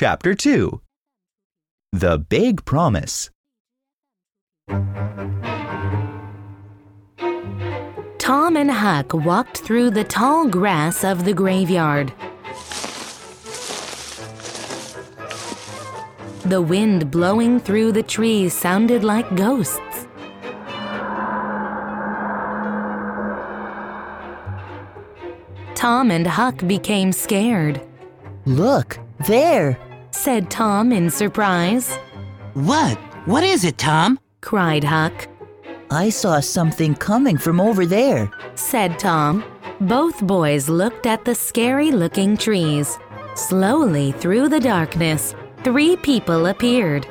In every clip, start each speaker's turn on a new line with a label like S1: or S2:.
S1: Chapter 2 The Big Promise.
S2: Tom and Huck walked through the tall grass of the graveyard. The wind blowing through the trees sounded like ghosts. Tom and Huck became scared,
S3: Look, there.
S2: Said Tom in surprise.
S4: What? What is it, Tom?
S2: Cried Huck,
S3: I saw something coming from over there.
S2: said Tom. Both boys looked at the scary looking trees. Slowly through the darkness, three people appeared.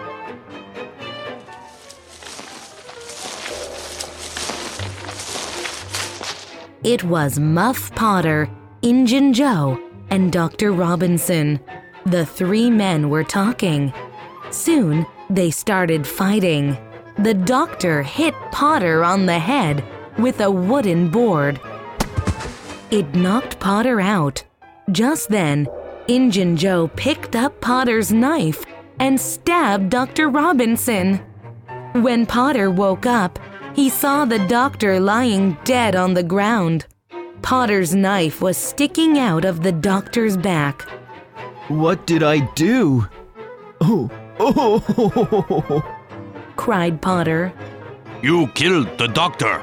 S2: It was Muff Potter, Injun Joe, and Dr. Robinson. The three men were talking. Soon, they started fighting. The doctor hit Potter on the head with a wooden board. It knocked Potter out. Just then, Injun Joe picked up Potter's knife and stabbed Dr. Robinson. When Potter woke up, he saw the doctor lying dead on the ground. Potter's knife was sticking out of the doctor's back.
S1: What did I do? Oh, oh,
S2: Cried Potter.
S5: You killed the doctor.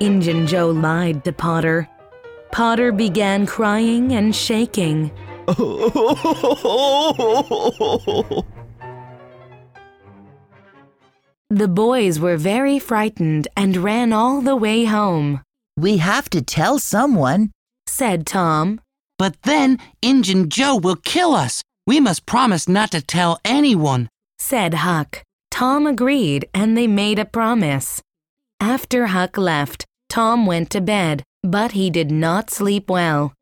S2: Injun Joe lied to Potter. Potter began crying and shaking. The boys were very frightened and ran all the way home,
S3: We have to tell someone.
S2: said Tom.
S4: But then Injun Joe will kill us. We must promise not to tell anyone.
S2: said Huck. Tom agreed and they made a promise. After Huck left, Tom went to bed, but he did not sleep well.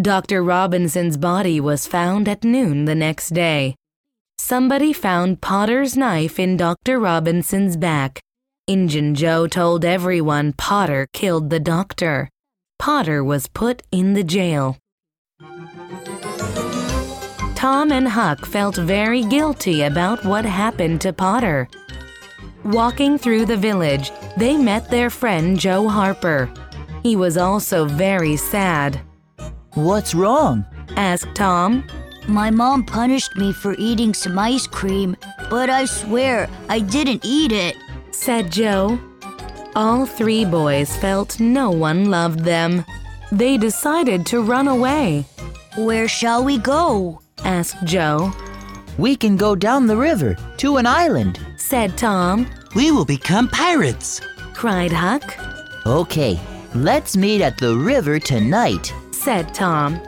S2: Dr. Robinson's body was found at noon the next day. Somebody found Potter's knife in Dr. Robinson's back. Injun Joe told everyone Potter killed the doctor. Potter was put in the jail. Tom and Huck felt very guilty about what happened to Potter. Walking through the village, they met their friend Joe Harper. He was also very sad.
S3: What's wrong?
S2: Asked Tom.
S6: My mom punished me for eating some ice cream, but I swear I didn't eat it.
S2: said Joe. All three boys felt no one loved them. They decided to run away,
S6: Where shall we go?
S2: Asked Joe.
S3: We can go down the river to an island.
S2: Said Tom,
S4: We will become pirates.
S2: cried Huck,
S3: Okay, let's meet at the river tonight.
S2: said Tom.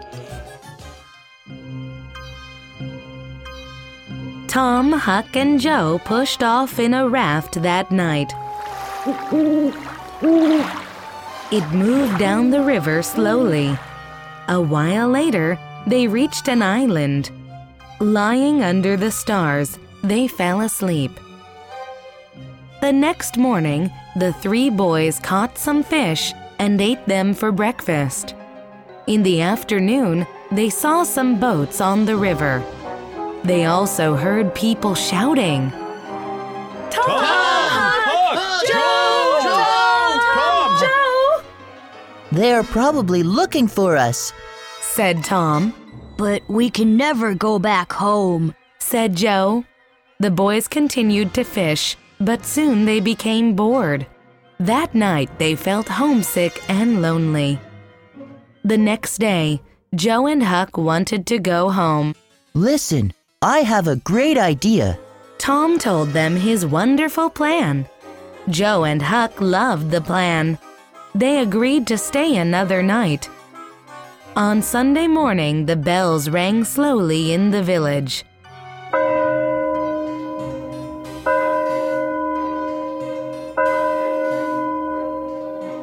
S2: Tom, Huck, and Joe pushed off in a raft that night. It moved down the river slowly. A while later, they reached an island. Lying under the stars, they fell asleep. The next morning, the three boys caught some fish and ate them for breakfast. In the afternoon, they saw some boats on the river. They also heard people shouting. Tom! Tom! Tom! Tom! Joe!
S3: They're probably looking for us.
S2: Said Tom.
S6: But we can never go back home.
S2: Said Joe. The boys continued to fish, but soon they became bored. That night they felt homesick and lonely. The next day, Joe and Huck wanted to go home.
S3: Listen, I have a great idea.
S2: Tom told them his wonderful plan. Joe and Huck loved the plan. They agreed to stay another night. On Sunday morning, the bells rang slowly in the village.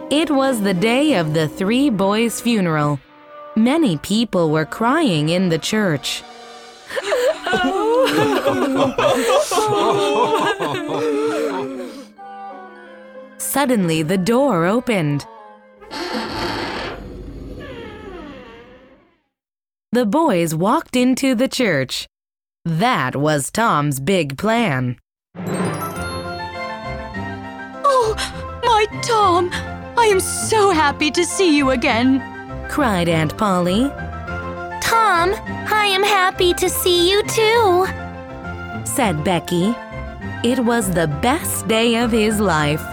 S2: It was the day of the three boys' funeral. Many people were crying in the church. Suddenly, the door opened. The boys walked into the church. That was Tom's big plan.
S7: Oh, my Tom! I am so happy to see you again.
S2: cried Aunt Polly.
S8: Tom, I am happy to see you too.
S2: said Becky. It was the best day of his life.